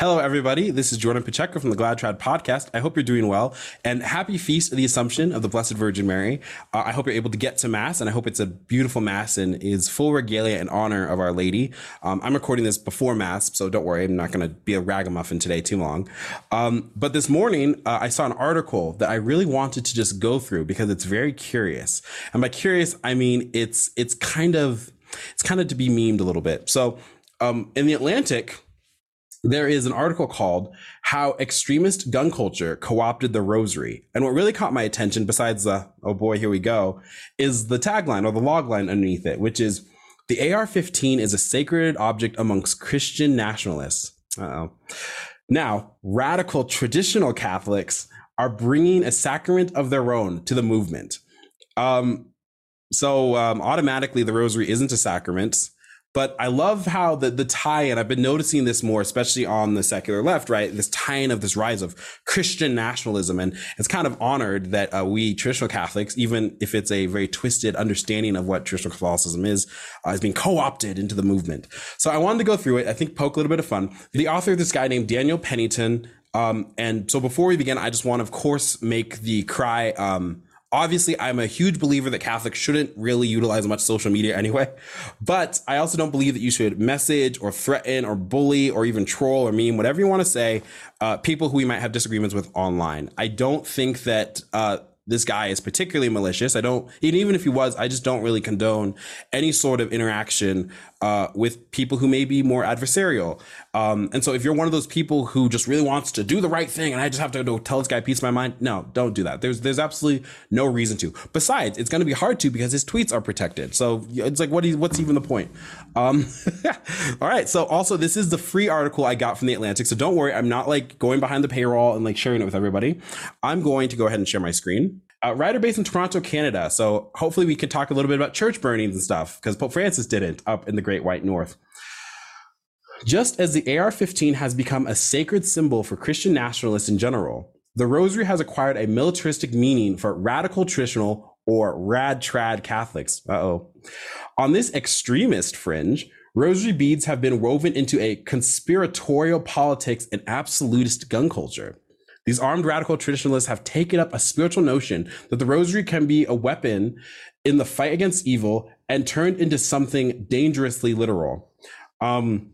Hello, everybody. This is Jordan Pacheco from the Glad Trad podcast. I hope you're doing well and happy feast of the Assumption of the Blessed Virgin Mary. Uh, I hope you're able to get to Mass and I hope it's a beautiful Mass and is full regalia in honor of Our Lady. Um, I'm recording this before Mass, so don't worry. I'm not going to be a ragamuffin today too long. Um, but this morning, uh, I saw an article that I really wanted to just go through because it's very curious. And by curious, I mean it's it's kind of it's kind of to be memed a little bit. So um, in the Atlantic, there is an article called How Extremist Gun Culture Co opted the Rosary. And what really caught my attention, besides the, oh boy, here we go, is the tagline or the logline underneath it, which is The AR 15 is a sacred object amongst Christian nationalists. Uh-oh. Now, radical traditional Catholics are bringing a sacrament of their own to the movement. Um, so um, automatically, the rosary isn't a sacrament. But I love how the the tie in. I've been noticing this more, especially on the secular left, right? This tie in of this rise of Christian nationalism, and it's kind of honored that uh, we traditional Catholics, even if it's a very twisted understanding of what traditional Catholicism is, uh, is being co opted into the movement. So I wanted to go through it. I think poke a little bit of fun. The author of this guy named Daniel Panneton. Um, and so before we begin, I just want, to, of course, make the cry. Um, obviously i'm a huge believer that catholics shouldn't really utilize much social media anyway but i also don't believe that you should message or threaten or bully or even troll or meme whatever you want to say uh, people who we might have disagreements with online i don't think that uh, this guy is particularly malicious. I don't, even if he was, I just don't really condone any sort of interaction uh, with people who may be more adversarial. Um, and so if you're one of those people who just really wants to do the right thing and I just have to go tell this guy a piece of my mind, no, don't do that. There's there's absolutely no reason to. Besides, it's going to be hard to because his tweets are protected. So it's like, what is, what's even the point? Um, all right. So also, this is the free article I got from the Atlantic. So don't worry, I'm not like going behind the paywall and like sharing it with everybody. I'm going to go ahead and share my screen. Uh, writer based in Toronto, Canada. So hopefully we can talk a little bit about church burnings and stuff because Pope Francis didn't up in the Great White North. Just as the AR 15 has become a sacred symbol for Christian nationalists in general, the rosary has acquired a militaristic meaning for radical traditional or rad trad Catholics. Uh oh. On this extremist fringe, rosary beads have been woven into a conspiratorial politics and absolutist gun culture. These armed radical traditionalists have taken up a spiritual notion that the rosary can be a weapon in the fight against evil and turned into something dangerously literal. Um,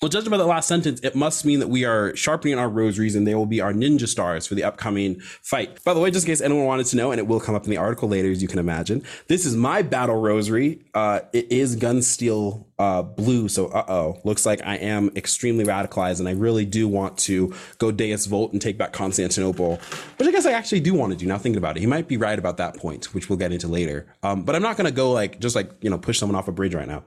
well, judging by the last sentence, it must mean that we are sharpening our rosaries and they will be our ninja stars for the upcoming fight. By the way, just in case anyone wanted to know, and it will come up in the article later, as you can imagine, this is my battle rosary. Uh, it is gun steel uh, blue, so uh oh, looks like I am extremely radicalized, and I really do want to go Deus Vult and take back Constantinople, which I guess I actually do want to do. Now thinking about it, he might be right about that point, which we'll get into later. Um, but I'm not going to go like just like you know push someone off a bridge right now.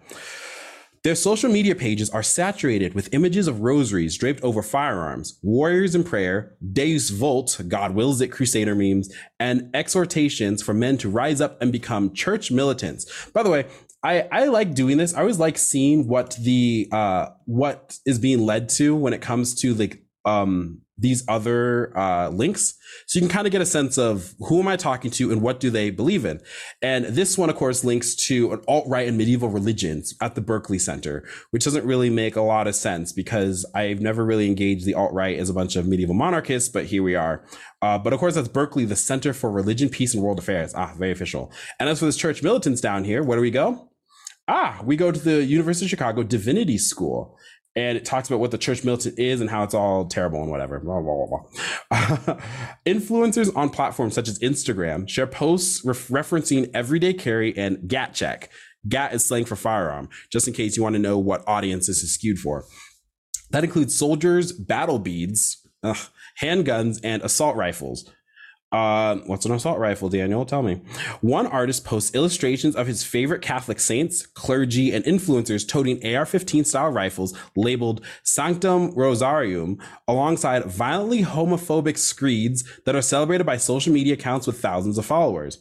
Their social media pages are saturated with images of rosaries draped over firearms, warriors in prayer, Deus Vult, God wills it, crusader memes, and exhortations for men to rise up and become church militants. By the way, I, I like doing this. I always like seeing what the uh what is being led to when it comes to like um these other uh, links. So you can kind of get a sense of who am I talking to and what do they believe in. And this one, of course, links to an alt-right and medieval religions at the Berkley Center, which doesn't really make a lot of sense because I've never really engaged the alt-right as a bunch of medieval monarchists, but here we are. Uh, but of course, that's Berkeley, the Center for Religion, Peace, and World Affairs. Ah, very official. And as for this church militants down here, where do we go? Ah, we go to the University of Chicago Divinity School and it talks about what the church militant is and how it's all terrible and whatever. Blah, blah, blah, Influencers on platforms such as Instagram share posts ref- referencing everyday carry and GAT check. GAT is slang for firearm, just in case you want to know what audience this is skewed for. That includes soldiers, battle beads, ugh, handguns, and assault rifles. Uh, what's an assault rifle, Daniel? Tell me. One artist posts illustrations of his favorite Catholic saints, clergy, and influencers toting AR 15 style rifles labeled Sanctum Rosarium alongside violently homophobic screeds that are celebrated by social media accounts with thousands of followers.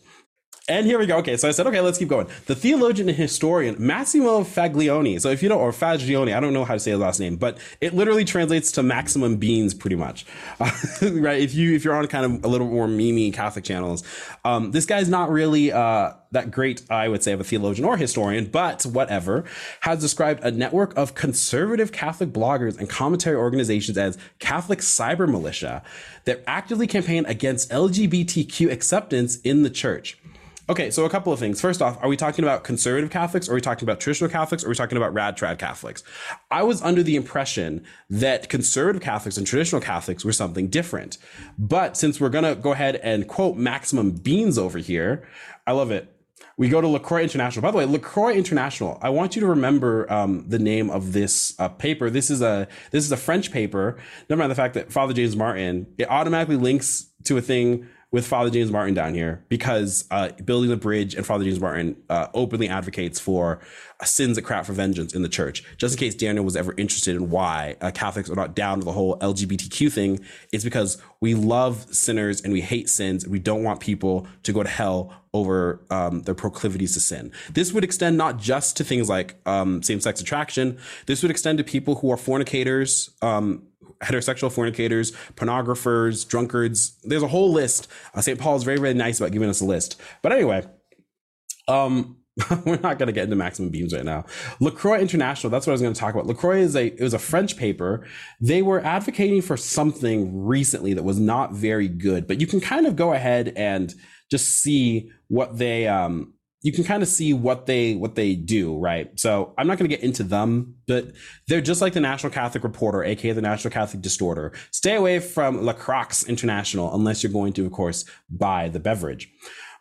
And here we go. Okay, so I said, okay, let's keep going. The theologian and historian Massimo Faglioni. So if you don't, or Fagioni, I don't know how to say his last name, but it literally translates to maximum beans, pretty much, uh, right? If you if you're on kind of a little more memey Catholic channels, um, this guy's not really uh, that great, I would say, of a theologian or historian, but whatever, has described a network of conservative Catholic bloggers and commentary organizations as Catholic cyber militia that actively campaign against LGBTQ acceptance in the church. Okay, so a couple of things. First off, are we talking about conservative Catholics? Or are we talking about traditional Catholics? Or are we talking about rad trad Catholics? I was under the impression that conservative Catholics and traditional Catholics were something different. But since we're going to go ahead and quote maximum beans over here, I love it. We go to La Croix International. By the way, La Croix International. I want you to remember um, the name of this uh, paper. This is a this is a French paper. Never mind the fact that Father James Martin. It automatically links to a thing with Father James Martin down here because uh, building the bridge and Father James Martin uh, openly advocates for sins that crap for vengeance in the church. Just in case Daniel was ever interested in why uh, Catholics are not down to the whole LGBTQ thing, it's because we love sinners and we hate sins. And we don't want people to go to hell over um, their proclivities to sin. This would extend not just to things like um, same-sex attraction. This would extend to people who are fornicators, um, heterosexual fornicators, pornographers, drunkards. There's a whole list. Uh, St. Paul is very, very nice about giving us a list. But anyway, um, we're not going to get into maximum beams right now. La Croix International. That's what I was going to talk about. La Croix is a it was a French paper. They were advocating for something recently that was not very good, but you can kind of go ahead and just see what they um you can kind of see what they what they do, right? So I'm not going to get into them, but they're just like the National Catholic Reporter, aka the National Catholic Distorter. Stay away from La Croix International unless you're going to, of course, buy the beverage.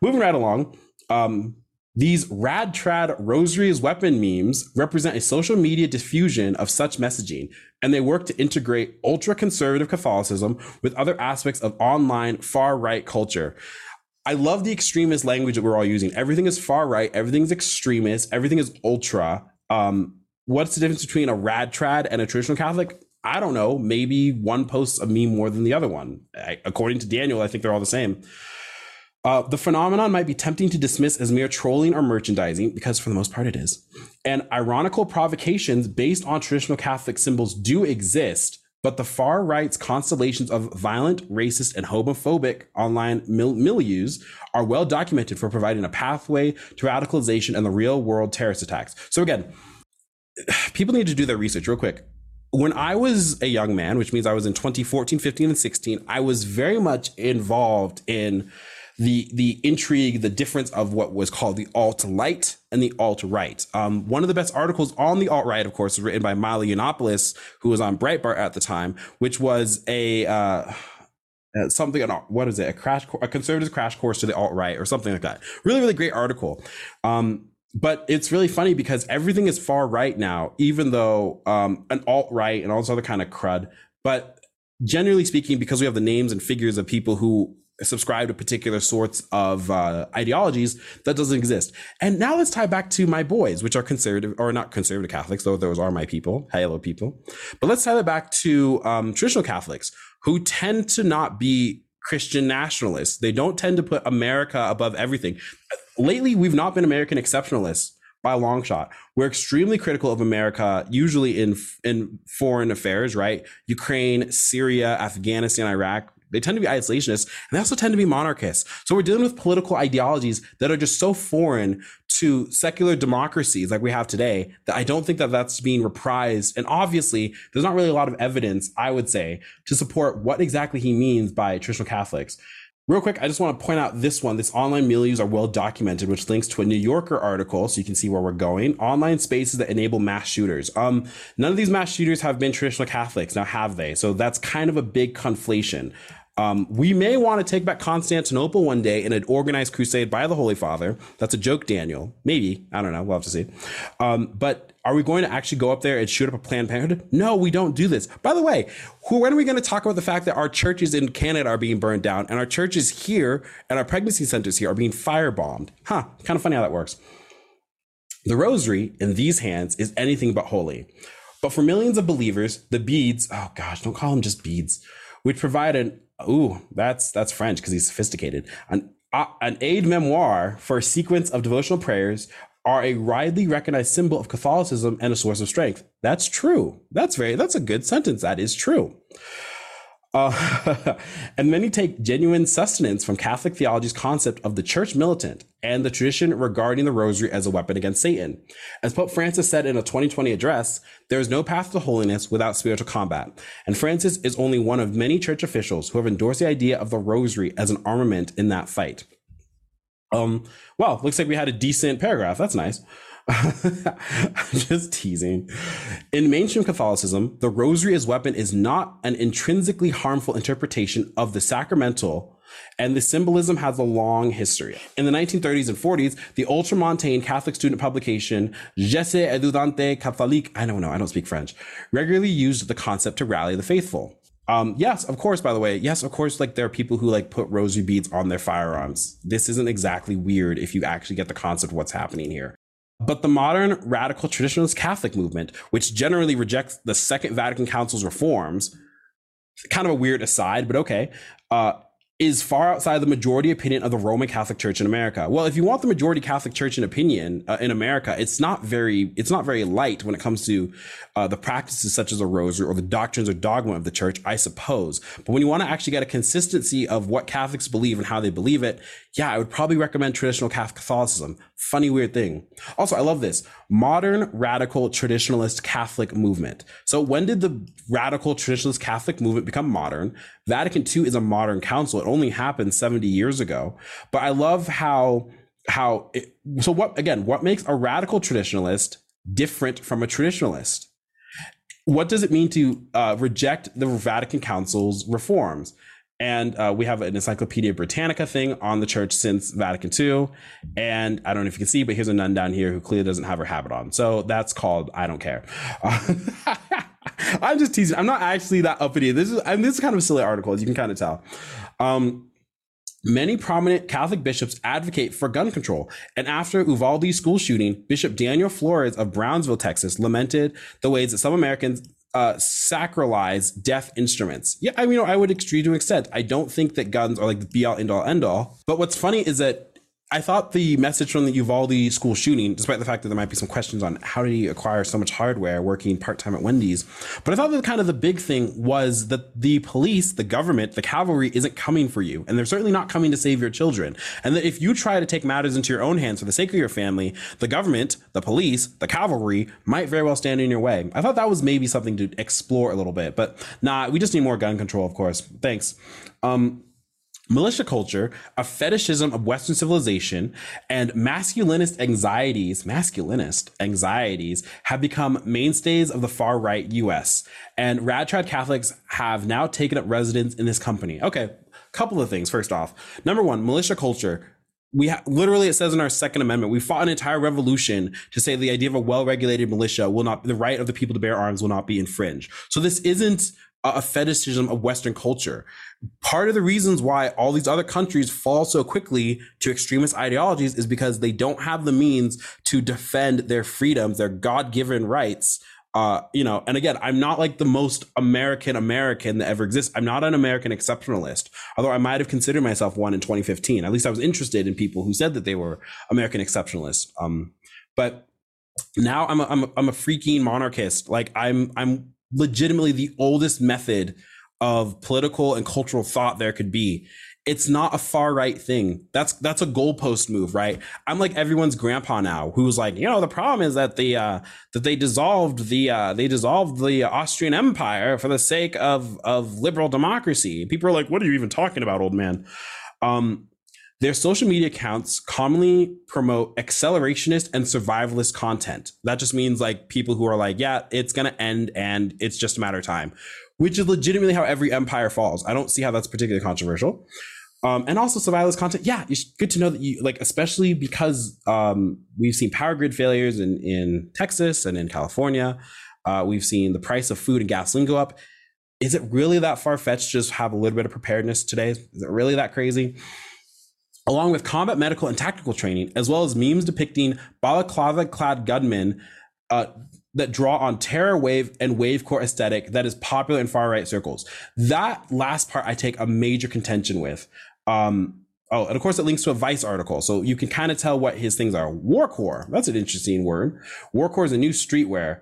Moving right along, um, these rad trad rosaries weapon memes represent a social media diffusion of such messaging, and they work to integrate ultra conservative Catholicism with other aspects of online far right culture. I love the extremist language that we're all using. Everything is far right, everything's extremist, everything is ultra. Um, what's the difference between a rad trad and a traditional Catholic? I don't know. Maybe one posts a meme more than the other one. I, according to Daniel, I think they're all the same. Uh, the phenomenon might be tempting to dismiss as mere trolling or merchandising, because for the most part it is. And ironical provocations based on traditional Catholic symbols do exist, but the far right's constellations of violent, racist, and homophobic online mil- milieus are well documented for providing a pathway to radicalization and the real world terrorist attacks. So again, people need to do their research real quick. When I was a young man, which means I was in 2014, 15, and 16, I was very much involved in the the intrigue, the difference of what was called the alt light and the alt right. Um, one of the best articles on the alt right, of course, was written by Milo Yiannopoulos, who was on Breitbart at the time, which was a uh, uh something what is it a crash a conservative crash course to the alt right or something like that. Really, really great article. Um, but it's really funny because everything is far right now, even though um, an alt right and all this other kind of crud. But generally speaking, because we have the names and figures of people who subscribe to particular sorts of uh, ideologies that doesn't exist. And now let's tie back to my boys, which are conservative or not conservative Catholics, though those are my people, hello people. But let's tie that back to um, traditional Catholics who tend to not be Christian nationalists. They don't tend to put America above everything. Lately, we've not been American exceptionalists by a long shot. We're extremely critical of America, usually in in foreign affairs, right? Ukraine, Syria, Afghanistan, Iraq. They tend to be isolationists and they also tend to be monarchists. So we're dealing with political ideologies that are just so foreign to secular democracies like we have today that I don't think that that's being reprised. And obviously, there's not really a lot of evidence, I would say, to support what exactly he means by traditional Catholics. Real quick, I just want to point out this one. This online milieus are well documented, which links to a New Yorker article, so you can see where we're going. Online spaces that enable mass shooters. Um, none of these mass shooters have been traditional Catholics. Now, have they? So that's kind of a big conflation. Um, we may want to take back Constantinople one day in an organized crusade by the Holy Father. That's a joke, Daniel. Maybe. I don't know. We'll have to see. Um, but are we going to actually go up there and shoot up a Planned Parenthood? No, we don't do this. By the way, when are we going to talk about the fact that our churches in Canada are being burned down and our churches here and our pregnancy centers here are being firebombed? Huh. Kind of funny how that works. The rosary in these hands is anything but holy. But for millions of believers, the beads, oh gosh, don't call them just beads, which provide an Ooh, that's that's French because he's sophisticated. An uh, an aid memoir for a sequence of devotional prayers are a widely recognized symbol of Catholicism and a source of strength. That's true. That's very, that's a good sentence. That is true. Uh, and many take genuine sustenance from Catholic theology's concept of the church militant and the tradition regarding the rosary as a weapon against Satan. As Pope Francis said in a 2020 address, there is no path to holiness without spiritual combat. And Francis is only one of many church officials who have endorsed the idea of the rosary as an armament in that fight. Um, well, looks like we had a decent paragraph. That's nice. just teasing. In mainstream Catholicism, the rosary as weapon is not an intrinsically harmful interpretation of the sacramental, and the symbolism has a long history. In the 1930s and 40s, the ultramontane Catholic student publication Jesse Étudiante Catholique, I don't know, I don't speak French, regularly used the concept to rally the faithful. Um, yes, of course, by the way, yes, of course, like there are people who like put rosary beads on their firearms. This isn't exactly weird if you actually get the concept of what's happening here. But the modern radical traditionalist Catholic movement, which generally rejects the Second Vatican Council's reforms, kind of a weird aside, but okay, uh, is far outside the majority opinion of the Roman Catholic Church in America. Well, if you want the majority Catholic Church in opinion uh, in America, it's not very it's not very light when it comes to uh, the practices such as a rosary or the doctrines or dogma of the church, I suppose. But when you want to actually get a consistency of what Catholics believe and how they believe it, yeah, I would probably recommend traditional Catholicism. Funny weird thing. Also, I love this modern radical traditionalist Catholic movement. So when did the radical traditionalist Catholic movement become modern? Vatican II is a modern council. It only happened 70 years ago. But I love how how it, so what again what makes a radical traditionalist different from a traditionalist what does it mean to uh, reject the vatican council's reforms and uh, we have an encyclopedia britannica thing on the church since vatican ii and i don't know if you can see but here's a nun down here who clearly doesn't have her habit on so that's called i don't care uh, I'm just teasing. I'm not actually that uppity. This is I mean, this is kind of a silly article, as you can kind of tell. Um, Many prominent Catholic bishops advocate for gun control. And after Uvalde school shooting, Bishop Daniel Flores of Brownsville, Texas, lamented the ways that some Americans uh, sacralize death instruments. Yeah, I mean, I would agree to an extent. I don't think that guns are like the be all, end all, end all. But what's funny is that I thought the message from the Uvalde school shooting, despite the fact that there might be some questions on how did he acquire so much hardware working part time at Wendy's, but I thought that kind of the big thing was that the police, the government, the cavalry isn't coming for you, and they're certainly not coming to save your children. And that if you try to take matters into your own hands for the sake of your family, the government, the police, the cavalry might very well stand in your way. I thought that was maybe something to explore a little bit, but nah, we just need more gun control, of course. Thanks. Um, militia culture, a fetishism of Western civilization, and masculinist anxieties, masculinist anxieties have become mainstays of the far right US. And rad trad Catholics have now taken up residence in this company. Okay, couple of things. First off, number one, militia culture we ha- literally it says in our second amendment we fought an entire revolution to say the idea of a well-regulated militia will not the right of the people to bear arms will not be infringed so this isn't a fetishism of western culture part of the reasons why all these other countries fall so quickly to extremist ideologies is because they don't have the means to defend their freedoms, their God given rights. Uh, you know, and again, I'm not like the most American American that ever exists. I'm not an American exceptionalist, although I might have considered myself one in 2015. At least I was interested in people who said that they were American exceptionalists. Um, but now I'm a, I'm a, I'm a freaking monarchist. Like I'm I'm legitimately the oldest method of political and cultural thought there could be. It's not a far right thing. That's that's a goalpost move, right? I'm like everyone's grandpa now, who's like, you know, the problem is that the uh, that they dissolved the uh, they dissolved the Austrian Empire for the sake of of liberal democracy. People are like, what are you even talking about, old man? Um, their social media accounts commonly promote accelerationist and survivalist content. That just means like people who are like, yeah, it's going to end and it's just a matter of time which is legitimately how every empire falls. I don't see how that's particularly controversial. Um, and also survivalist content. Yeah, it's good to know that you like, especially because um, we've seen power grid failures in in Texas and in California. Uh, we've seen the price of food and gasoline go up. Is it really that far fetched? Just have a little bit of preparedness today. Is it really that crazy? Along with combat medical and tactical training, as well as memes depicting balaclava clad gunmen uh, that draw on terror wave and war core aesthetic that is popular in far right circles. That last part I take a major contention with. Um, Oh, and of course it links to a Vice article, so you can kind of tell what his things are. Warcore, that's an interesting word. Warcore is a new streetwear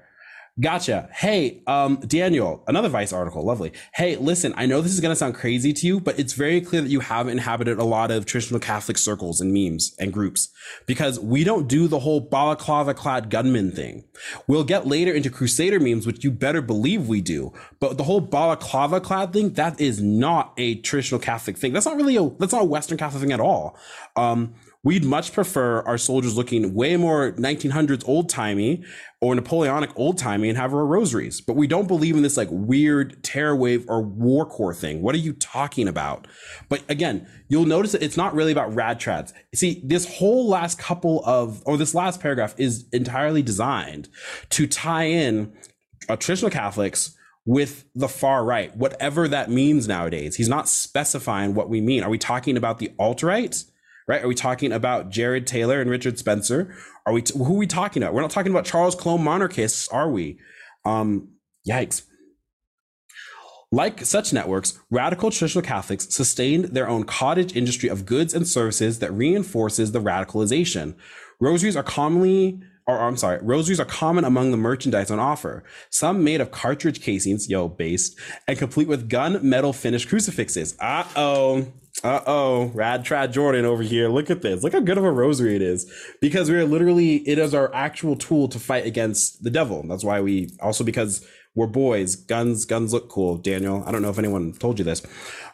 Gotcha. Hey, um, Daniel, another Vice article. Lovely. Hey, listen, I know this is going to sound crazy to you, but it's very clear that you have inhabited a lot of traditional Catholic circles and memes and groups because we don't do the whole balaclava clad gunman thing. We'll get later into Crusader memes, which you better believe we do. But the whole balaclava clad thing, that is not a traditional Catholic thing. That's not really a, that's not a Western Catholic thing at all. Um, We'd much prefer our soldiers looking way more 1900s old timey or Napoleonic old timey and have our rosaries. But we don't believe in this like weird terror wave or war core thing. What are you talking about? But again, you'll notice that it's not really about rad trads. See, this whole last couple of, or this last paragraph is entirely designed to tie in uh, traditional Catholics with the far right, whatever that means nowadays. He's not specifying what we mean. Are we talking about the alt right? Right? Are we talking about Jared Taylor and Richard Spencer? Are we, t- who are we talking about? We're not talking about Charles Coulombe monarchists, are we? Um, yikes. Like such networks, radical traditional Catholics sustained their own cottage industry of goods and services that reinforces the radicalization. Rosaries are commonly or I'm sorry, rosaries are common among the merchandise on offer. Some made of cartridge casings, yo, based, and complete with gun metal finished crucifixes. Uh oh. Uh oh, Rad Trad Jordan over here. Look at this. Look how good of a rosary it is. Because we're literally, it is our actual tool to fight against the devil. That's why we, also because we're boys. Guns, guns look cool, Daniel. I don't know if anyone told you this.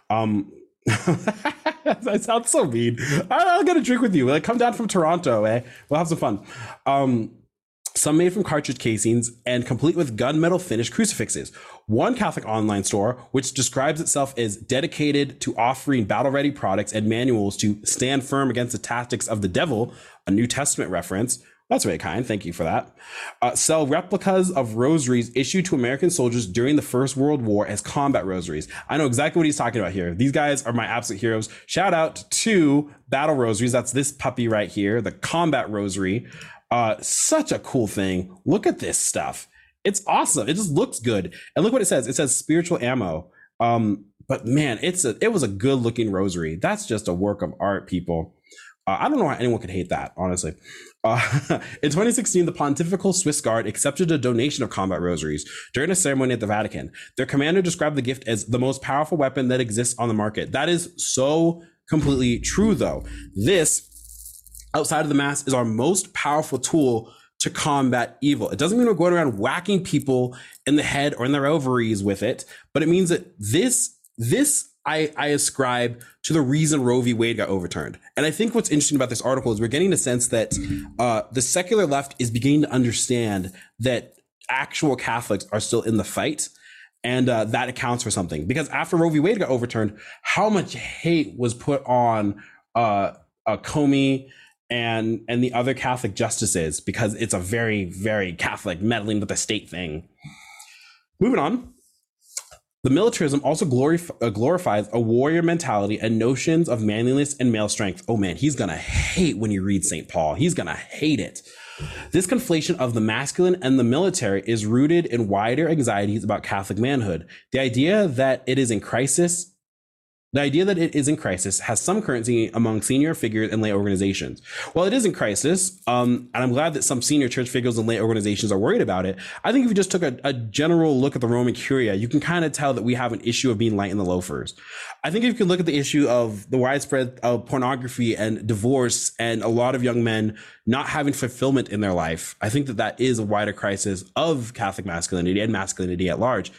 Um, that sounds so mean. I'll get a drink with you. Like, come down from Toronto, eh? We'll have some fun. Um, some made from cartridge casings and complete with gunmetal finished crucifixes. One Catholic online store, which describes itself as dedicated to offering battle ready products and manuals to stand firm against the tactics of the devil, a New Testament reference. That's very kind. Thank you for that. Uh, sell replicas of rosaries issued to American soldiers during the First World War as combat rosaries. I know exactly what he's talking about here. These guys are my absolute heroes. Shout out to Battle Rosaries. That's this puppy right here, the combat rosary. Uh, such a cool thing. Look at this stuff. It's awesome. It just looks good. And look what it says. It says spiritual ammo. Um, but man, it's a it was a good looking rosary. That's just a work of art, people. Uh, I don't know how anyone could hate that, honestly. Uh, in 2016, the Pontifical Swiss Guard accepted a donation of combat rosaries during a ceremony at the Vatican. Their commander described the gift as the most powerful weapon that exists on the market. That is so completely true, though. This outside of the mass is our most powerful tool to combat evil. It doesn't mean we're going around whacking people in the head or in their ovaries with it, but it means that this this I, I ascribe to the reason Roe v. Wade got overturned. And I think what's interesting about this article is we're getting a sense that uh, the secular left is beginning to understand that actual Catholics are still in the fight. And uh, that accounts for something. Because after Roe v. Wade got overturned, how much hate was put on uh, uh, Coney and and the other Catholic justices because it's a very very Catholic meddling with the state thing. Moving on, the militarism also glorif- uh, glorifies a warrior mentality and notions of manliness and male strength. Oh man, he's gonna hate when you read St. Paul. He's gonna hate it. This conflation of the masculine and the military is rooted in wider anxieties about Catholic manhood. The idea that it is in crisis the idea that it is in crisis has some currency among senior figures and lay organizations. While it is in crisis, um, and I'm glad that some senior church figures and lay organizations are worried about it, I think if you just took a, a general look at the Roman Curia, you can kind of tell that we have an issue of being light in the loafers. I think if you can look at the issue of the widespread of pornography and divorce and a lot of young men not having fulfillment in their life, I think that that is a wider crisis of Catholic masculinity and masculinity at large.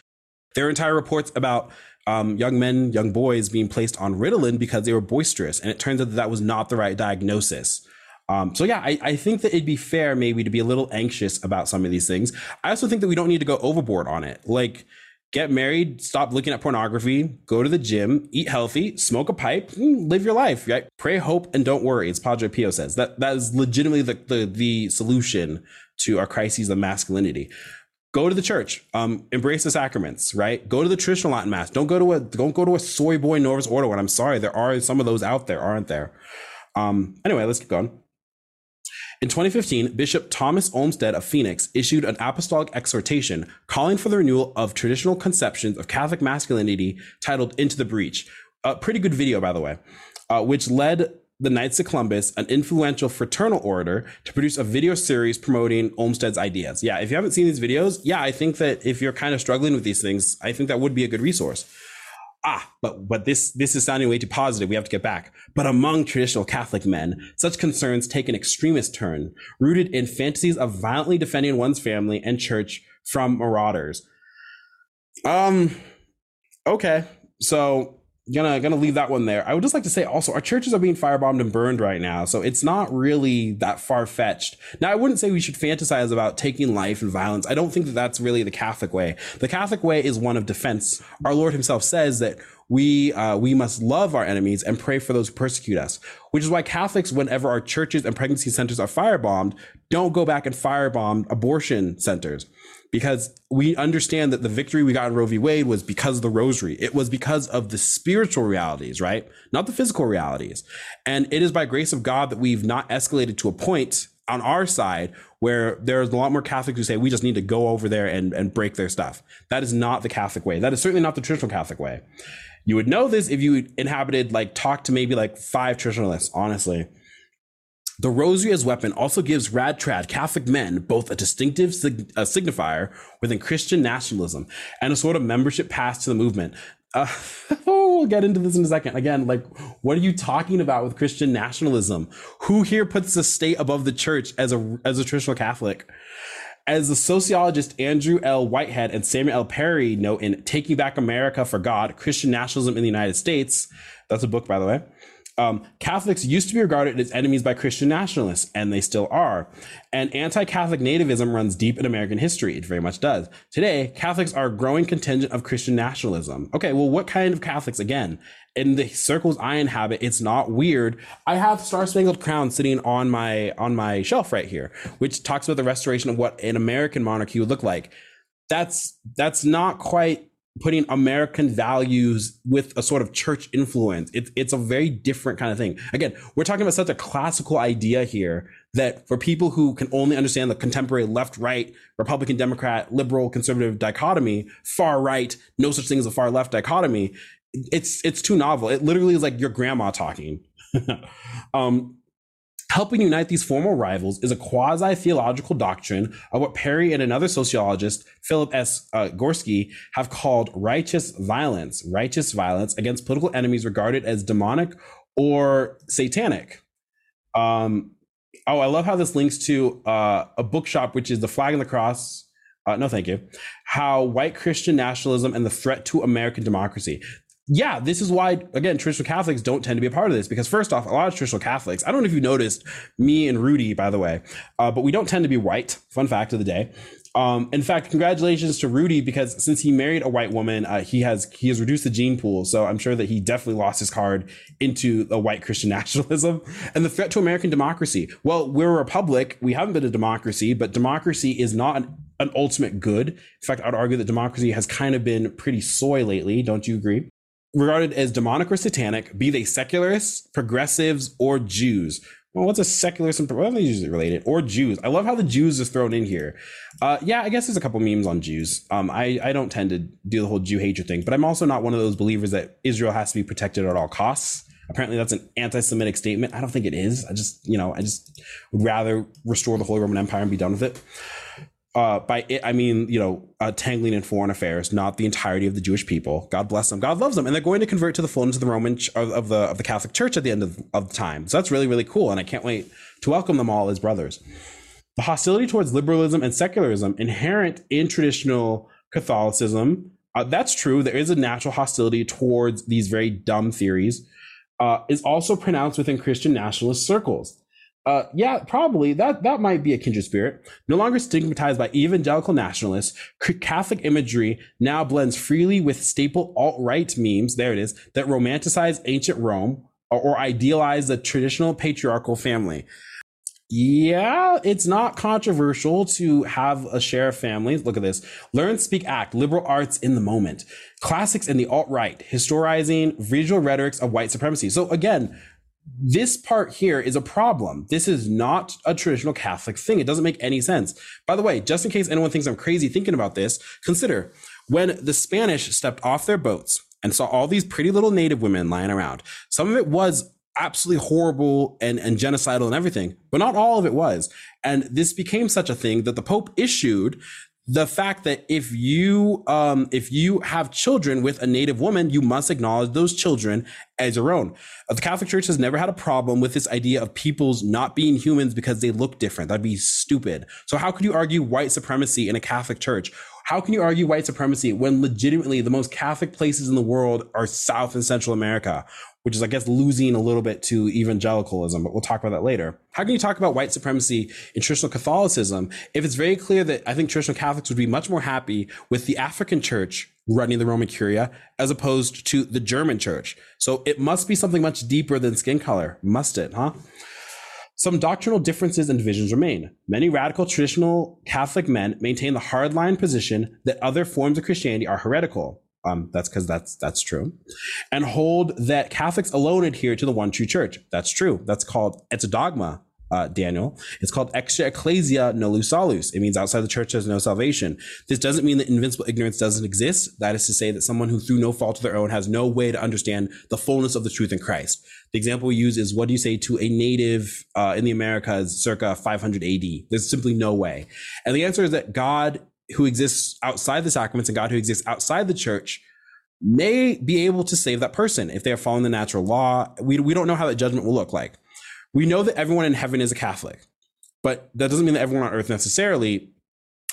There are entire reports about um, young men, young boys being placed on Ritalin because they were boisterous. And it turns out that that was not the right diagnosis. Um, so yeah, I, I, think that it'd be fair maybe to be a little anxious about some of these things. I also think that we don't need to go overboard on it. Like, get married, stop looking at pornography, go to the gym, eat healthy, smoke a pipe, live your life. Right? Pray, hope, and don't worry. As Padre Pio says, that that is legitimately the the, the solution to our crises of masculinity go to the church. Um, embrace the sacraments right? Go to the traditional latin mass. Don't go to a don't go to a soy boy novus ordo one. I'm sorry. There are some of those out there aren't there? Um, anyway let's keep going. In 2015, Bishop Thomas Olmsted of Phoenix issued an apostolic exhortation calling for the renewal of traditional conceptions of Catholic masculinity titled Into the Breach. A pretty good video, by the way. uh, which led the Knights of Columbus, an influential fraternal order, to produce a video series promoting Olmsted's ideas. Yeah, if you haven't seen these videos, yeah, I think that if you're kind of struggling with these things, I think that would be a good resource. Ah, but but this this is sounding way too positive. We have to get back. But among traditional Catholic men, such concerns take an extremist turn, rooted in fantasies of violently defending one's family and church from marauders. Um, okay, so gonna gonna leave that one there. I would just like to say also our churches are being firebombed and burned right now, so it's not really that far fetched. Now I wouldn't say we should fantasize about taking life and violence. I don't think that that's really the Catholic way. The Catholic way is one of defense. Our Lord Himself says that we uh, we must love our enemies and pray for those who persecute us. Which is why Catholics, whenever our churches and pregnancy centers are firebombed, don't go back and firebomb abortion centers because we understand that the victory we got in Roe v. Wade was because of the rosary. It was because of the spiritual realities, right? Not the physical realities. And it is by grace of God that we've not escalated to a point on our side where there's a lot more Catholics who say we just need to go over there and, and break their stuff. That is not the Catholic way. That is certainly not the traditional Catholic way. You would know this if you inhabited, like, talk to maybe like five traditionalists, honestly. The rosary as weapon also gives rad trad Catholic men both a distinctive sig- signifier within Christian nationalism and a sort of membership pass to the movement. Uh, oh, we'll get into this in a second. Again, like, what are you talking about with Christian nationalism? Who here puts the state above the church as a as a traditional Catholic? As the sociologist Andrew L. Whitehead and Samuel L. Perry note in Taking Back America for God, Christian Nationalism in the United States, that's a book, by the way, um, Catholics used to be regarded as enemies by Christian nationalists, and they still are. And anti Catholic nativism runs deep in American history. It very much does. Today, Catholics are a growing contingent of Christian nationalism. Okay, well, what kind of Catholics? Again, in the circles I inhabit, it's not weird. I have Star Spangled Crown sitting on my on my shelf right here, which talks about the restoration of what an American monarchy would look like. That's that's not quite putting American values with a sort of church influence. It, it's a very different kind of thing. Again, we're talking about such a classical idea here that for people who can only understand the contemporary left right, Republican, Democrat, liberal, conservative dichotomy, far right, no such thing as a far left dichotomy, it's it's too novel. It literally is like your grandma talking. um, Helping unite these formal rivals is a quasi theological doctrine of what Perry and another sociologist, Philip S. Uh, Gorski, have called righteous violence, righteous violence against political enemies regarded as demonic or satanic. Um, oh, I love how this links to uh, a bookshop, which is The Flag and the Cross. Uh, no, thank you. How white Christian nationalism and the threat to American democracy yeah, this is why, again, traditional Catholics don't tend to be a part of this because, first off, a lot of traditional Catholics, I don't know if you noticed, me and Rudy, by the way, uh, but we don't tend to be white. Fun fact of the day. Um, in fact, congratulations to Rudy because since he married a white woman, uh, he has he has reduced the gene pool. So I'm sure that he definitely lost his card into the white Christian nationalism and the threat to American democracy. Well, we're a republic. We haven't been a democracy, but democracy is not an, an ultimate good. In fact, I'd argue that democracy has kind of been pretty soy lately. Don't you agree? Regarded as demonic or satanic, be they secularists, progressives, or Jews. Well, what's a secularist and are they usually related? Or Jews. I love how the Jews is thrown in here. Uh, yeah, I guess there's a couple memes on Jews. Um, I, I don't tend to do the whole Jew hatred thing, but I'm also not one of those believers that Israel has to be protected at all costs. Apparently, that's an anti-Semitic statement. I don't think it is. I just, you know, I just would rather restore the Holy Roman Empire and be done with it uh, by it, I mean, you know, uh, tangling in foreign affairs, not the entirety of the Jewish people. God bless them. God loves them, and they're going to convert to the fullness of the Roman ch- of, of, the of the Catholic Church at the end of, of time. So that's really really cool, and I can't wait to welcome them all as brothers. The hostility towards liberalism and secularism inherent in traditional Catholicism. Uh, that's true. There is a natural hostility towards these very dumb theories. Uh, is also pronounced within Christian nationalist circles. Uh, yeah, probably that that might be a kindred spirit. No longer stigmatized by evangelical nationalists, Catholic imagery now blends freely with staple alt right memes. There it is that romanticize ancient Rome or, or idealize the traditional patriarchal family. Yeah, it's not controversial to have a share of families. Look at this. Learn, speak, act, liberal arts in the moment. Classics in the alt right, historizing visual rhetorics of white supremacy. So again, this part here is a problem. This is not a traditional Catholic thing. It doesn't make any sense. By the way, just in case anyone thinks I'm crazy thinking about this, consider when the Spanish stepped off their boats and saw all these pretty little native women lying around. Some of it was absolutely horrible and, and genocidal and everything, but not all of it was. And this became such a thing that the Pope issued the fact that if you um, if you have children with a native woman, you must acknowledge those children as your own. The Catholic Church has never had a problem with this idea of peoples not being humans because they look different. That'd be stupid. So how could you argue white supremacy in a Catholic Church? How can you argue white supremacy when legitimately the most Catholic places in the world are South and Central America, which is, I guess, losing a little bit to evangelicalism, but we'll talk about that later. How can you talk about white supremacy in traditional Catholicism if it's very clear that I think traditional Catholics would be much more happy with the African church running the Roman Curia as opposed to the German church? So it must be something much deeper than skin color, must it, huh? Some doctrinal differences and divisions remain. Many radical traditional Catholic men maintain the hardline position that other forms of Christianity are heretical. Um, that's because that's that's true, and hold that Catholics alone adhere to the one true church. That's true. That's called it's a dogma uh, Daniel. It's called extra ecclesia nullius salus. It means outside the church there's no salvation. This doesn't mean that invincible ignorance doesn't exist. That is to say that someone who through no fault of their own has no way to understand the fullness of the truth in Christ. The example we use is what do you say to a native uh, in the Americas circa 500 AD? There's simply no way. And the answer is that God who exists outside the sacraments and God who exists outside the church may be able to save that person if they are following the natural law. We, we don't know how that judgment will look like we know that everyone in heaven is a Catholic, but that doesn't mean that everyone on earth necessarily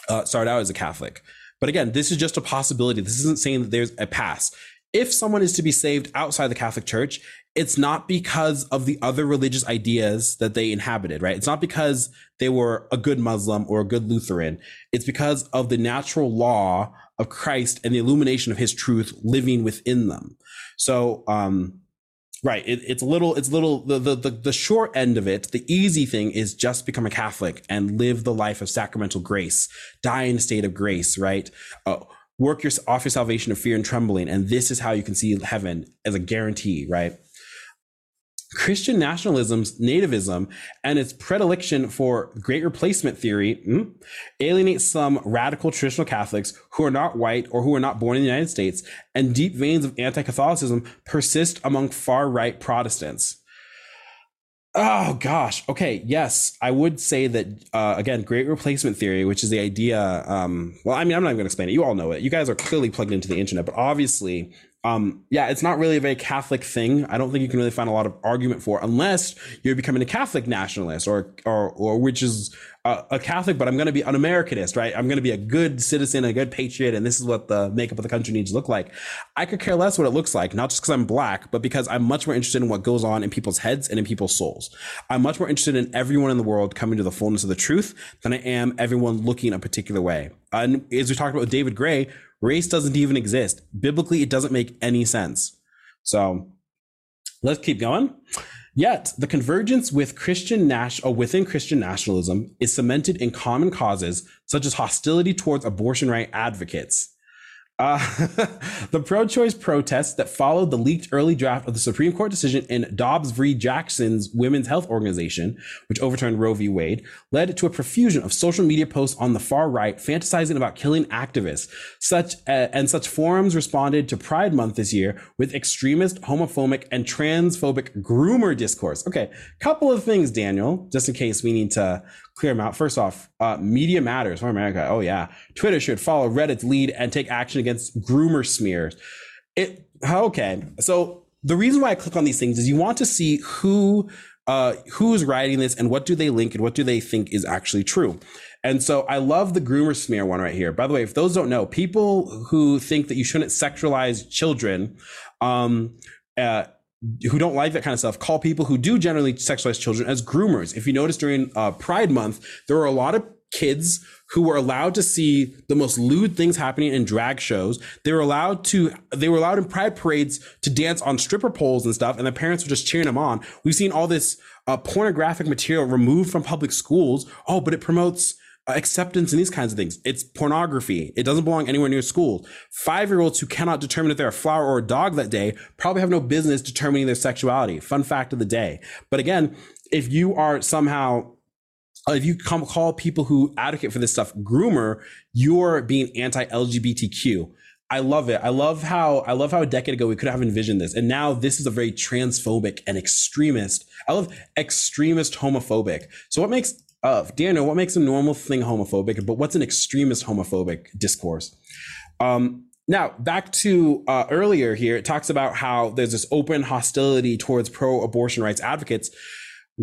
uh, started out as a Catholic. But again, this is just a possibility. This isn't saying that there's a pass. If someone is to be saved outside the Catholic Church, it's not because of the other religious ideas that they inhabited, right? It's not because they were a good Muslim or a good Lutheran. It's because of the natural law of Christ and the illumination of his truth living within them. So, um, Right. It, it's a little, it's a little, the, the, the, the short end of it, the easy thing is just become a Catholic and live the life of sacramental grace, die in a state of grace, right? Uh, work your, off your salvation of fear and trembling. And this is how you can see heaven as a guarantee, right? Christian nationalism's nativism and its predilection for great replacement theory mm, alienates some radical traditional Catholics who are not white or who are not born in the United States, and deep veins of anti Catholicism persist among far right Protestants. Oh gosh. Okay. Yes, I would say that uh, again. Great replacement theory, which is the idea. Um, well, I mean, I'm not even going to explain it. You all know it. You guys are clearly plugged into the internet, but obviously, um, yeah, it's not really a very Catholic thing. I don't think you can really find a lot of argument for unless you're becoming a Catholic nationalist or, or, or which is a, a Catholic, but I'm going to be an Americanist, right? I'm going to be a good citizen, a good patriot, and this is what the makeup of the country needs to look like. I could care less what it looks like, not just because I'm black, but because I'm much more interested in what goes on in people's heads and in people's souls. I'm much more interested in everyone in the world coming to the fullness of the truth than I am everyone looking a particular way. And as we talked about with David Gray, Race doesn't even exist. Biblically, it doesn't make any sense. So let's keep going. Yet the convergence with Christian Nash or within Christian nationalism is cemented in common causes such as hostility towards abortion right advocates, uh, the pro choice protests that followed the leaked early draft of the Supreme Court decision in Dobbs v. Jackson's Women's Health Organization, which overturned Roe v. Wade, led to a profusion of social media posts on the far right fantasizing about killing activists. Such uh, and such forums responded to Pride Month this year with extremist, homophobic, and transphobic groomer discourse. Okay, couple of things, Daniel, just in case we need to clear them out. First off, uh, media matters for America. Oh yeah, Twitter should follow Reddit's lead and take action against groomer smears. It okay. So the reason why I click on these things is you want to see who uh, who's writing this and what do they link and what do they think is actually true. And so I love the groomer smear one right here. By the way, if those don't know, people who think that you shouldn't sexualize children, um, uh, who don't like that kind of stuff call people who do generally sexualize children as groomers. If you notice during uh, Pride Month, there were a lot of kids who were allowed to see the most lewd things happening in drag shows. They were allowed to, they were allowed in pride parades to dance on stripper poles and stuff, and the parents were just cheering them on. We've seen all this uh, pornographic material removed from public schools. Oh, but it promotes acceptance and these kinds of things. It's pornography. It doesn't belong anywhere near schools. Five year olds who cannot determine if they're a flower or a dog that day probably have no business determining their sexuality. Fun fact of the day. But again, if you are somehow uh, if you come call people who advocate for this stuff groomer, you're being anti-LGBTQ. I love it. I love how I love how a decade ago we could have envisioned this, and now this is a very transphobic and extremist. I love extremist homophobic. So what makes uh, Daniel? What makes a normal thing homophobic? But what's an extremist homophobic discourse? Um, now, back to uh, earlier here, it talks about how there's this open hostility towards pro abortion rights advocates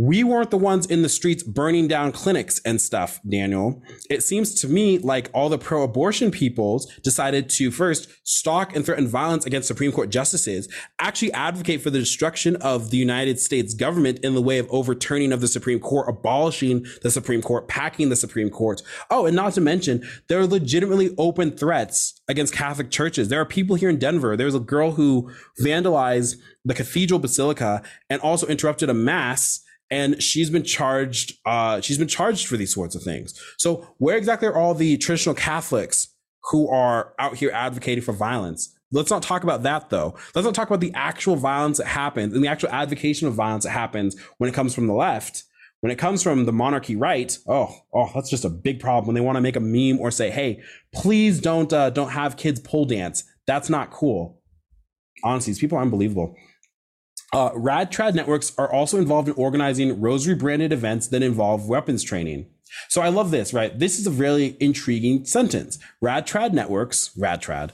we weren't the ones in the streets burning down clinics and stuff, Daniel. It seems to me like all the pro abortion peoples decided to first stalk and threaten violence against Supreme Court justices, actually advocate for the destruction of the United States government in the way of overturning of the Supreme Court, abolishing the Supreme Court, packing the Supreme Court. Oh, and not to mention, there are legitimately open threats against Catholic churches. There are people here in Denver. There was a girl who vandalized the cathedral basilica and also interrupted a mass and she's been charged uh, she's been charged for these sorts of things. So where exactly are all the traditional catholics who are out here advocating for violence? Let's not talk about that though. Let's not talk about the actual violence that happens and the actual advocacy of violence that happens when it comes from the left. When it comes from the monarchy right oh oh that's just a big problem when they want to make a meme or say hey please don't uh, don't have kids pole dance. That's not cool. Honestly these people are unbelievable uh, Rad Trad networks are also involved in organizing rosary branded events that involve weapons training. So I love this, right? This is a really intriguing sentence. Rad Trad networks, Rad Trad,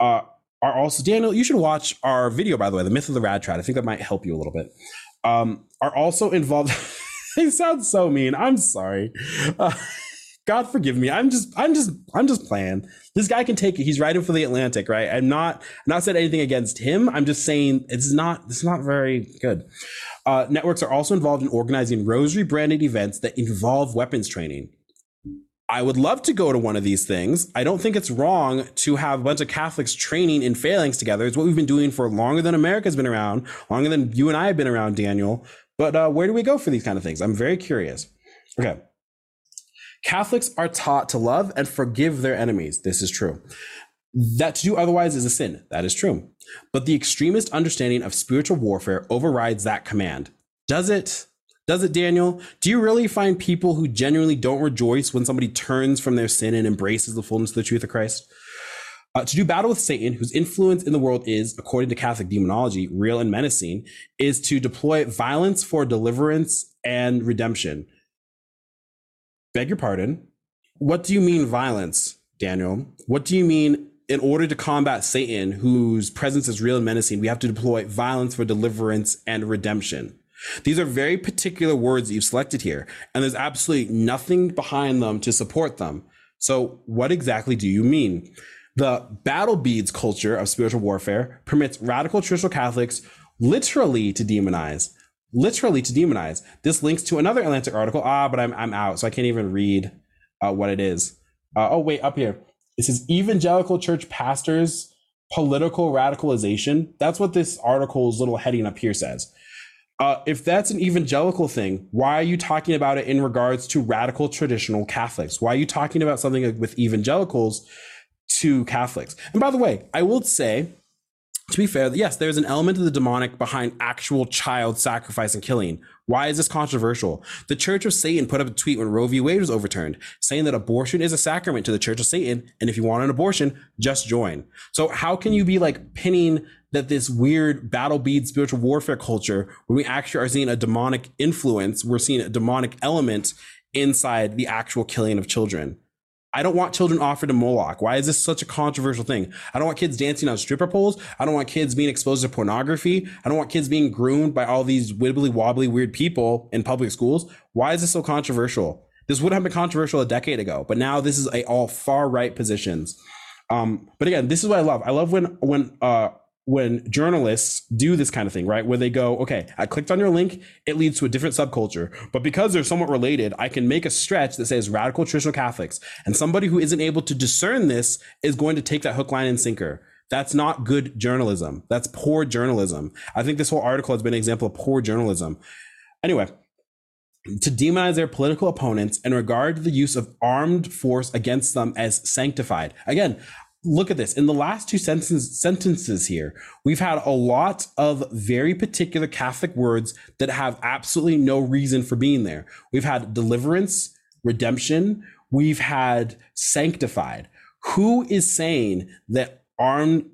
uh, are also, Daniel, you should watch our video, by the way, The Myth of the Rad Trad. I think that might help you a little bit. Um, are also involved. they sound so mean. I'm sorry. Uh, God forgive me. I'm just, I'm just, I'm just playing. This guy can take it. He's writing for the Atlantic, right? I'm not, not said anything against him. I'm just saying it's not, it's not very good. Uh, networks are also involved in organizing rosary branded events that involve weapons training. I would love to go to one of these things. I don't think it's wrong to have a bunch of Catholics training in phalanx together. It's what we've been doing for longer than America's been around, longer than you and I have been around, Daniel. But uh, where do we go for these kind of things? I'm very curious. Okay. Catholics are taught to love and forgive their enemies. This is true. That to do otherwise is a sin. That is true. But the extremist understanding of spiritual warfare overrides that command. Does it? Does it, Daniel? Do you really find people who genuinely don't rejoice when somebody turns from their sin and embraces the fullness of the truth of Christ? Uh, to do battle with Satan, whose influence in the world is, according to Catholic demonology, real and menacing, is to deploy violence for deliverance and redemption. Beg your pardon. What do you mean violence, Daniel? What do you mean in order to combat Satan, whose presence is real and menacing, we have to deploy violence for deliverance and redemption? These are very particular words that you've selected here, and there's absolutely nothing behind them to support them. So, what exactly do you mean? The battle beads culture of spiritual warfare permits radical traditional Catholics literally to demonize literally to demonize. This links to another Atlantic article. Ah, but I'm I'm out, so I can't even read uh, what it is. Uh, oh wait, up here. It says evangelical church pastors political radicalization. That's what this article's little heading up here says. Uh, if that's an evangelical thing, why are you talking about it in regards to radical traditional Catholics? Why are you talking about something with evangelicals to Catholics? And by the way, I will say to be fair, yes, there's an element of the demonic behind actual child sacrifice and killing. Why is this controversial? The Church of Satan put up a tweet when Roe v. Wade was overturned, saying that abortion is a sacrament to the Church of Satan, and if you want an abortion, just join. So how can you be like pinning that this weird battle bead spiritual warfare culture, when we actually are seeing a demonic influence, we're seeing a demonic element inside the actual killing of children? I don't want children offered to Moloch. Why is this such a controversial thing? I don't want kids dancing on stripper poles. I don't want kids being exposed to pornography. I don't want kids being groomed by all these wibbly wobbly weird people in public schools. Why is this so controversial? This would have been controversial a decade ago, but now this is a all far right positions. Um, but again, this is what I love. I love when when uh, when journalists do this kind of thing, right? Where they go, okay, I clicked on your link, it leads to a different subculture. But because they're somewhat related, I can make a stretch that says radical traditional Catholics. And somebody who isn't able to discern this is going to take that hook, line, and sinker. That's not good journalism. That's poor journalism. I think this whole article has been an example of poor journalism. Anyway, to demonize their political opponents and regard the use of armed force against them as sanctified. Again, look at this in the last two sentences sentences here we've had a lot of very particular catholic words that have absolutely no reason for being there we've had deliverance redemption we've had sanctified who is saying that armed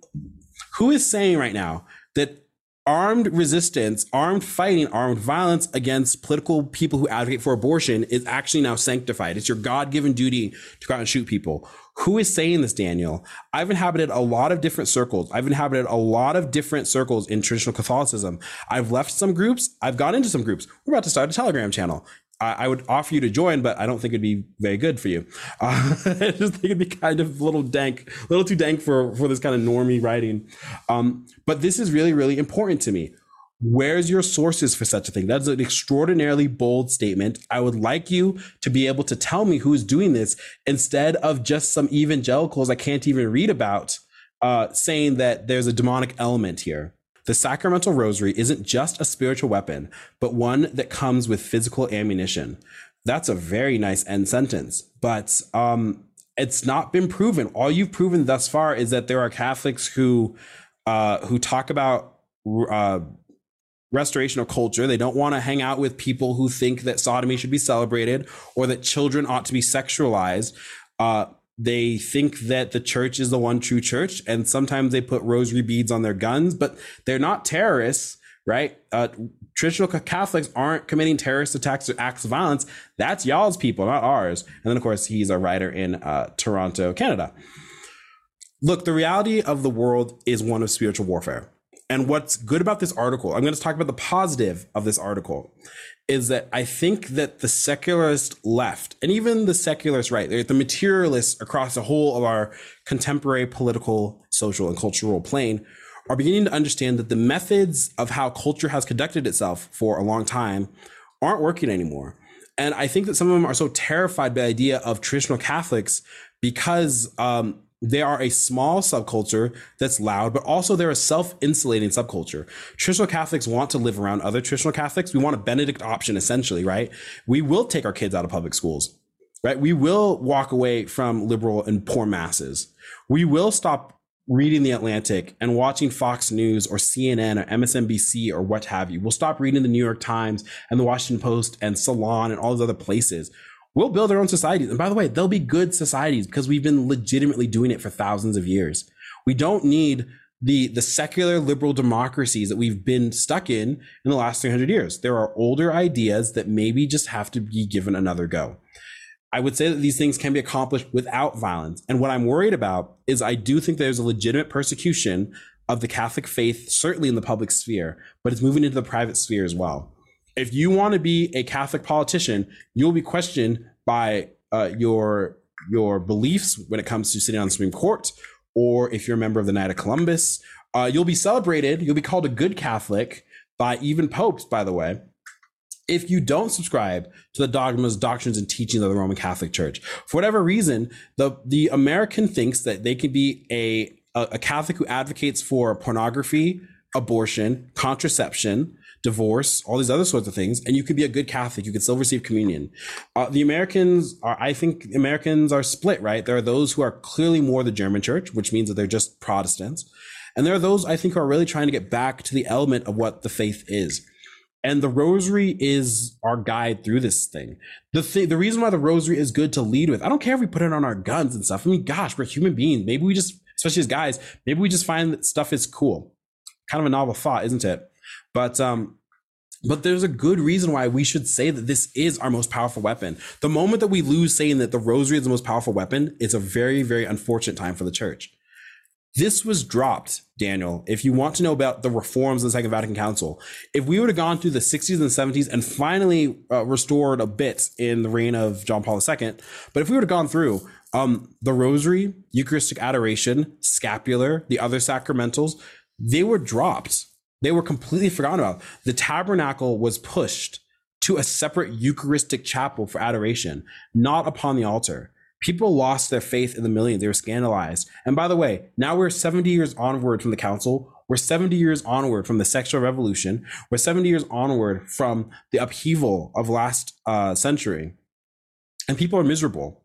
who is saying right now that armed resistance, armed fighting, armed violence against political people who advocate for abortion is actually now sanctified. It's your God given duty to go out and shoot people. Who is saying this, Daniel? I've inhabited a lot of different circles. I've inhabited a lot of different circles in traditional Catholicism. I've left some groups. I've gone into some groups. We're about to start a Telegram channel. I, would offer you to join, but I don't think it'd be very good for you. Uh, I just think it'd be kind of a little dank, a little too dank for for this kind of normie writing. Um, but this is really, really important to me. Where's your sources for such a thing? That's an extraordinarily bold statement. I would like you to be able to tell me who's doing this instead of just some evangelicals I can't even read about uh, saying that there's a demonic element here. The sacramental rosary isn't just a spiritual weapon, but one that comes with physical ammunition. That's a very nice end sentence, but um, it's not been proven. All you've proven thus far is that there are Catholics who uh, who talk about uh, restoration of culture. They don't want to hang out with people who think that sodomy should be celebrated or that children ought to be sexualized. Uh, they think that the church is the one true church, and sometimes they put rosary beads on their guns, but they're not terrorists, right? Uh, traditional Catholics aren't committing terrorist attacks or acts of violence. That's y'all's people, not ours. And then, of course, he's a writer in uh, Toronto, Canada. Look, the reality of the world is one of spiritual warfare. And what's good about this article, I'm going to talk about the positive of this article, is that I think that the secularist left and even the secularist right, the materialists across the whole of our contemporary political, social, and cultural plane are beginning to understand that the methods of how culture has conducted itself for a long time aren't working anymore. And I think that some of them are so terrified by the idea of traditional Catholics because um, they are a small subculture that's loud, but also they're a self-insulating subculture. Traditional Catholics want to live around other traditional Catholics. We want a Benedict option, essentially, right? We will take our kids out of public schools, right? We will walk away from liberal and poor masses. We will stop reading the Atlantic and watching Fox News or CNN or MSNBC or what have you. We'll stop reading the New York Times and the Washington Post and Salon and all those other places we'll build our own societies. And by the way, they'll be good societies because we've been legitimately doing it for thousands of years. We don't need the the secular liberal democracies that we've been stuck in in the last 300 years. There are older ideas that maybe just have to be given another go. I would say that these things can be accomplished without violence. And what I'm worried about is I do think there's a legitimate persecution of the Catholic faith, certainly in the public sphere, but it's moving into the private sphere as well if you want to be a Catholic politician, you'll be questioned by uh, your your beliefs when it comes to sitting on the Supreme Court, or if you're a member of the Knight of Columbus, uh, you'll be celebrated. You'll be called a good Catholic by even popes, by the way. If you don't subscribe to the dogmas, doctrines, and teachings of the Roman Catholic Church, for whatever reason, the the American thinks that they can be a a, a Catholic who advocates for pornography, abortion, contraception, divorce, all these other sorts of things, and you could be a good Catholic. You could still receive communion. Uh, the Americans are, I think, Americans are split, right? There are those who are clearly more the German church, which means that they're just Protestants. And there are those I think who are really trying to get back to the element of what the faith is. And the rosary is our guide through this thing. The thing, the reason why the rosary is good to lead with, I don't care if we put it on our guns and stuff. I mean, gosh, we're human beings. Maybe we just, especially as guys, maybe we just find that stuff is cool. Kind of a novel thought, isn't it? But um, but there's a good reason why we should say that this is our most powerful weapon. The moment that we lose saying that the rosary is the most powerful weapon, it's a very, very unfortunate time for the church. This was dropped, Daniel. If you want to know about the reforms of the Second Vatican Council, if we would have gone through the 60s and 70s and finally uh, restored a bit in the reign of John Paul II, but if we would have gone through um, the Rosary, Eucharistic Adoration, Scapular, the other sacramentals, they were dropped they were completely forgotten about. The tabernacle was pushed to a separate Eucharistic chapel for adoration, not upon the altar. People lost their faith in the millions. They were scandalized. And by the way, now we're 70 years onward from the council. We're 70 years onward from the sexual revolution. We're 70 years onward from the upheaval of last uh, century. And people are miserable.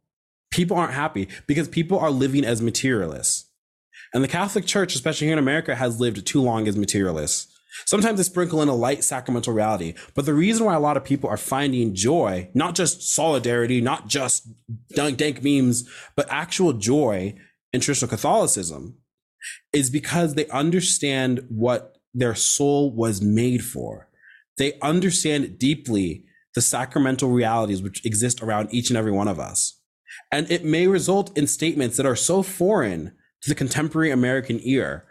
People aren't happy because people are living as materialists. And the Catholic Church, especially here in America, has lived too long as materialists. Sometimes they sprinkle in a light sacramental reality. But the reason why a lot of people are finding joy, not just solidarity, not just dank, dank memes, but actual joy in traditional Catholicism is because they understand what their soul was made for. They understand deeply the sacramental realities which exist around each and every one of us. And it may result in statements that are so foreign to the contemporary American ear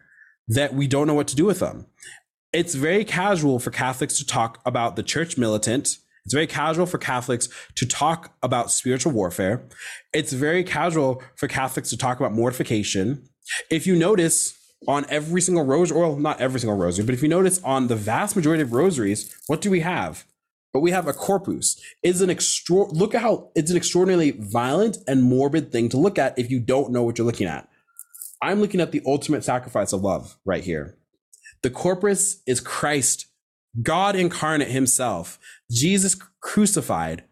that we don't know what to do with them. It's very casual for Catholics to talk about the church militant. It's very casual for Catholics to talk about spiritual warfare. It's very casual for Catholics to talk about mortification. If you notice on every single rosary, well, not every single rosary, but if you notice on the vast majority of rosaries, what do we have? But we have a corpus. It's an extra look at how it's an extraordinarily violent and morbid thing to look at if you don't know what you're looking at. I'm looking at the ultimate sacrifice of love right here. The corpus is Christ, God incarnate himself, Jesus crucified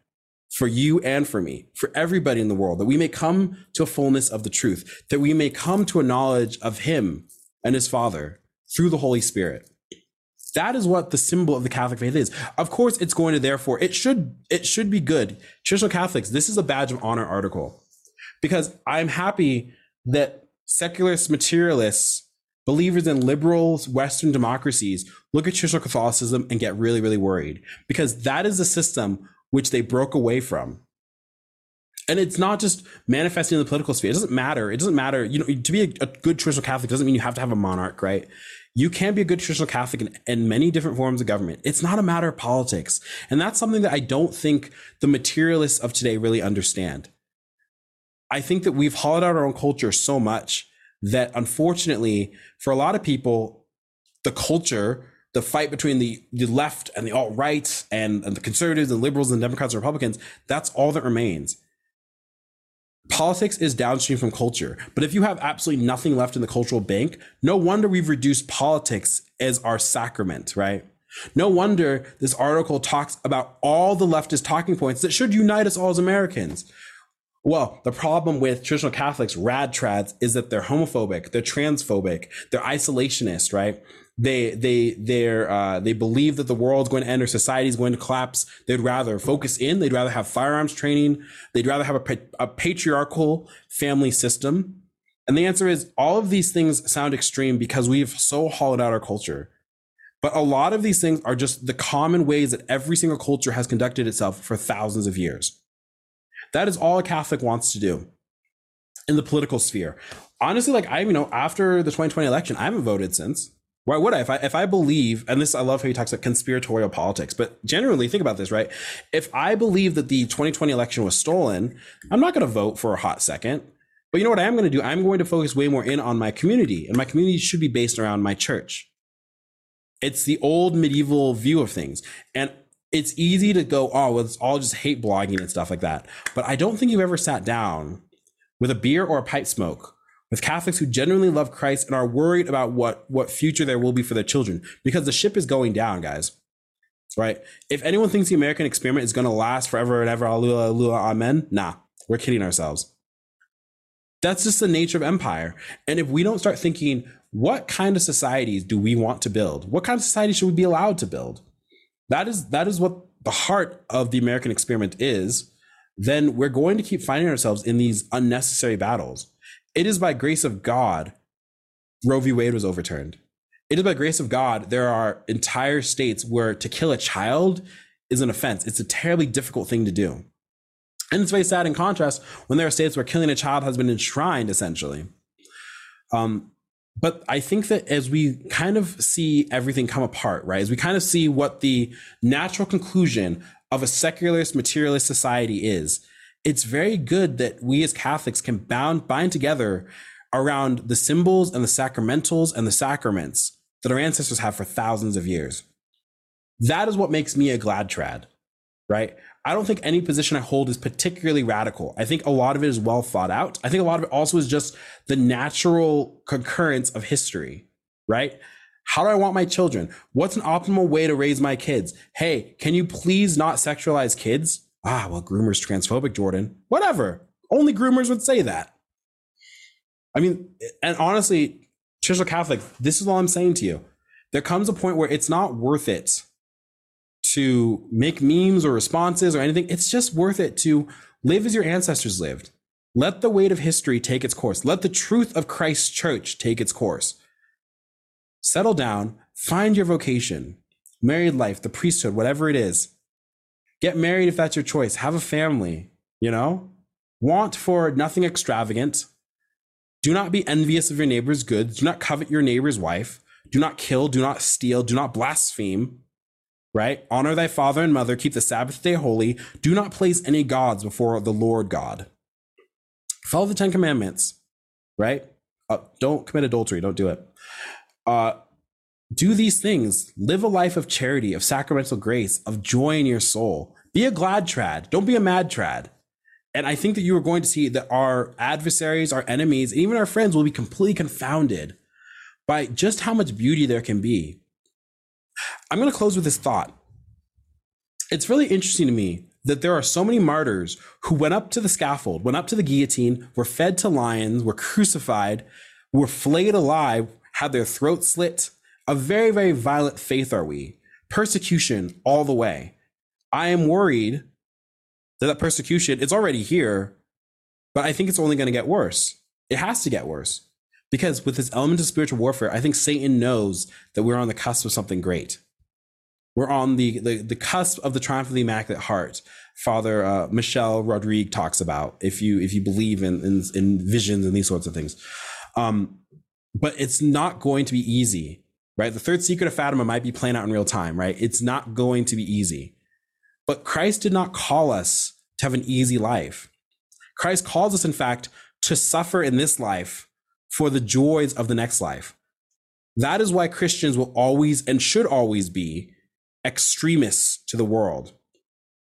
for you and for me, for everybody in the world, that we may come to a fullness of the truth, that we may come to a knowledge of him and his Father through the Holy Spirit. That is what the symbol of the Catholic faith is. Of course, it's going to therefore it should it should be good. Traditional Catholics, this is a badge of honor article, because I'm happy that secularists, materialists, believers in liberal Western democracies look at traditional Catholicism and get really, really worried because that is the system which they broke away from and it's not just manifesting in the political sphere. It doesn't matter. It doesn't matter. You know, to be a, a good traditional Catholic doesn't mean you have to have a monarch, right? You can be a good traditional Catholic in, in, many different forms of government. It's not a matter of politics. And that's something that I don't think the materialists of today really understand. I think that we've hollowed out our own culture so much that unfortunately, for a lot of people, the culture, the fight between the, the left and the alt right and, and the conservatives and liberals and Democrats and Republicans, that's all that remains politics is downstream from culture. But if you have absolutely nothing left in the cultural bank, no wonder we've reduced politics as our sacrament, right? No wonder this article talks about all the leftist talking points that should unite us all as Americans. Well, the problem with traditional Catholics, rad trads, is that they're homophobic, they're transphobic, they're isolationist, right? they they they're uh, they believe that the world's going to end or society's going to collapse. They'd rather focus in. They'd rather have firearms training. They'd rather have a, a patriarchal family system. And the answer is all of these things sound extreme because we've so hollowed out our culture. But a lot of these things are just the common ways that every single culture has conducted itself for thousands of years. That is all a Catholic wants to do in the political sphere. Honestly, like I, you know, after the 2020 election, I haven't voted since. Why would I? If I if I believe, and this I love how he talks about conspiratorial politics, but generally think about this, right? If I believe that the 2020 election was stolen, I'm not going to vote for a hot second. But you know what I am going to do? I'm going to focus way more in on my community, and my community should be based around my church. It's the old medieval view of things, and it's easy to go, oh, well, it's all just hate blogging and stuff like that. But I don't think you've ever sat down with a beer or a pipe smoke with Catholics who genuinely love Christ and are worried about what what future there will be for their children because the ship is going down, guys. Right? If anyone thinks the American experiment is going to last forever and ever, hallelujah, hallelujah, amen, nah, we're kidding ourselves. That's just the nature of empire. And if we don't start thinking, what kind of societies do we want to build? What kind of society should we be allowed to build? That is that is what the heart of the American experiment is. Then we're going to keep finding ourselves in these unnecessary battles it is by grace of God Roe v. Wade was overturned. It is by grace of God there are entire states where to kill a child is an offense. It's a terribly difficult thing to do. And it's very sad in contrast when there are states where killing a child has been enshrined essentially. Um, but I think that as we kind of see everything come apart, right, as we kind of see what the natural conclusion of a secularist materialist society is, it's very good that we as Catholics can bound bind together around the symbols and the sacramentals and the sacraments that our ancestors have for thousands of years. That is what makes me a glad trad, right? I don't think any position I hold is particularly radical. I think a lot of it is well thought out. I think a lot of it also is just the natural concurrence of history, right? How do I want my children? What's an optimal way to raise my kids? Hey, can you please not sexualize kids? ah, well, groomers transphobic, Jordan. Whatever. Only groomers would say that. I mean, and honestly, traditional Catholic, this is all I'm saying to you. There comes a point where it's not worth it to make memes or responses or anything. It's just worth it to live as your ancestors lived. Let the weight of history take its course. Let the truth of Christ's church take its course. Settle down, find your vocation, married life, the priesthood, whatever it is. Get married if that's your choice. Have a family, you know? Want for nothing extravagant. Do not be envious of your neighbor's goods. Do not covet your neighbor's wife. Do not kill. Do not steal. Do not blaspheme. Right? Honor thy father and mother. Keep the Sabbath day holy. Do not place any gods before the Lord God. Follow the Ten Commandments. Right? Uh, don't commit adultery. Don't do it. Uh, do these things. Live a life of charity, of sacramental grace, of joy in your soul. Be a glad trad. Don't be a mad trad. And I think that you are going to see that our adversaries, our enemies, even our friends will be completely confounded by just how much beauty there can be. I'm going to close with this thought. It's really interesting to me that there are so many martyrs who went up to the scaffold, went up to the guillotine, were fed to lions, were crucified, were flayed alive, had their throats slit. A very, very violent faith are we. Persecution all the way. I am worried that that persecution it's already here, but I think it's only going to get worse. It has to get worse because with this element of spiritual warfare, I think Satan knows that we're on the cusp of something great. We're on the the, the cusp of the triumph of the Immaculate Heart. Father uh, Michel Rodrigue talks about if you if you believe in, in in visions and these sorts of things. Um, but it's not going to be easy, right? The third secret of Fatima might be playing out in real time, right? It's not going to be easy. But Christ did not call us to have an easy life. Christ calls us, in fact, to suffer in this life for the joys of the next life. That is why Christians will always and should always be extremists to the world.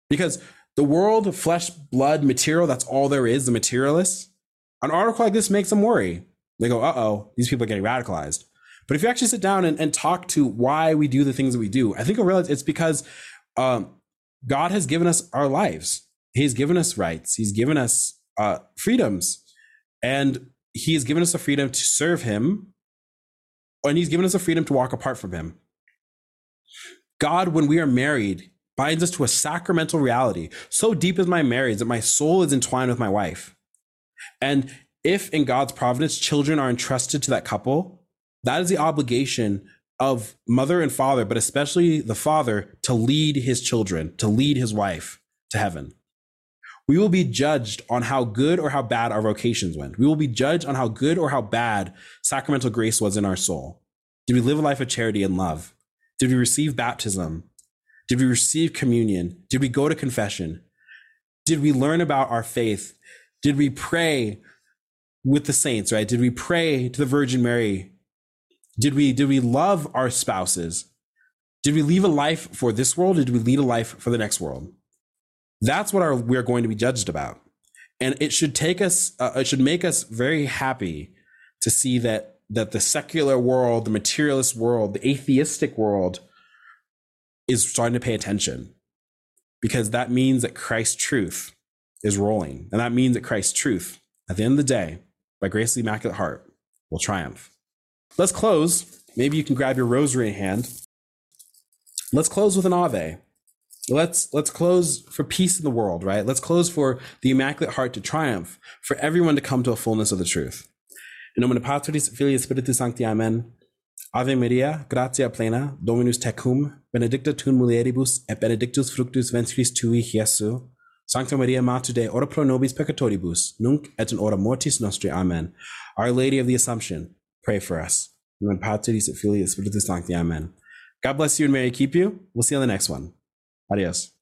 Because the world, flesh, blood, material, that's all there is, the materialists. An article like this makes them worry. They go, uh oh, these people are getting radicalized. But if you actually sit down and, and talk to why we do the things that we do, I think you'll realize it's because um, God has given us our lives. He's given us rights. He's given us uh, freedoms, and He has given us the freedom to serve Him, and He's given us the freedom to walk apart from Him. God, when we are married, binds us to a sacramental reality. So deep is my marriage that my soul is entwined with my wife. And if in God's providence children are entrusted to that couple, that is the obligation of mother and father, but especially the father, to lead his children, to lead his wife to heaven. We will be judged on how good or how bad our vocations went. We will be judged on how good or how bad sacramental grace was in our soul. Did we live a life of charity and love? Did we receive baptism? Did we receive communion? Did we go to confession? Did we learn about our faith? Did we pray with the saints, right? Did we pray to the Virgin Mary did we did we love our spouses? Did we leave a life for this world? Or did we lead a life for the next world? That's what our, we're going to be judged about, and it should take us. Uh, it should make us very happy to see that that the secular world, the materialist world, the atheistic world is starting to pay attention because that means that Christ's truth is rolling. And that means that Christ's truth, at the end of the day, by grace of the Immaculate Heart, will triumph. Let's close. Maybe you can grab your rosary in hand. Let's close with an Ave. Let's let's close for peace in the world, right? Let's close for the Immaculate Heart to triumph, for everyone to come to a fullness of the truth. In nomine Patris, Filii, Spiritus Sancti. Amen. Ave Maria, gratia plena, Dominus tecum, benedicta tu mulieribus, et benedictus fructus ventris tui, Iesu. Sancta Maria, Mater Dei, ora pro nobis peccatoribus, nunc et in hora mortis nostri. Amen. Our Lady of the Assumption, pray for us. And Patris et Filii Spiritus Sancti. Amen. God bless you and Mary keep you. We'll see you on the next one. Arias.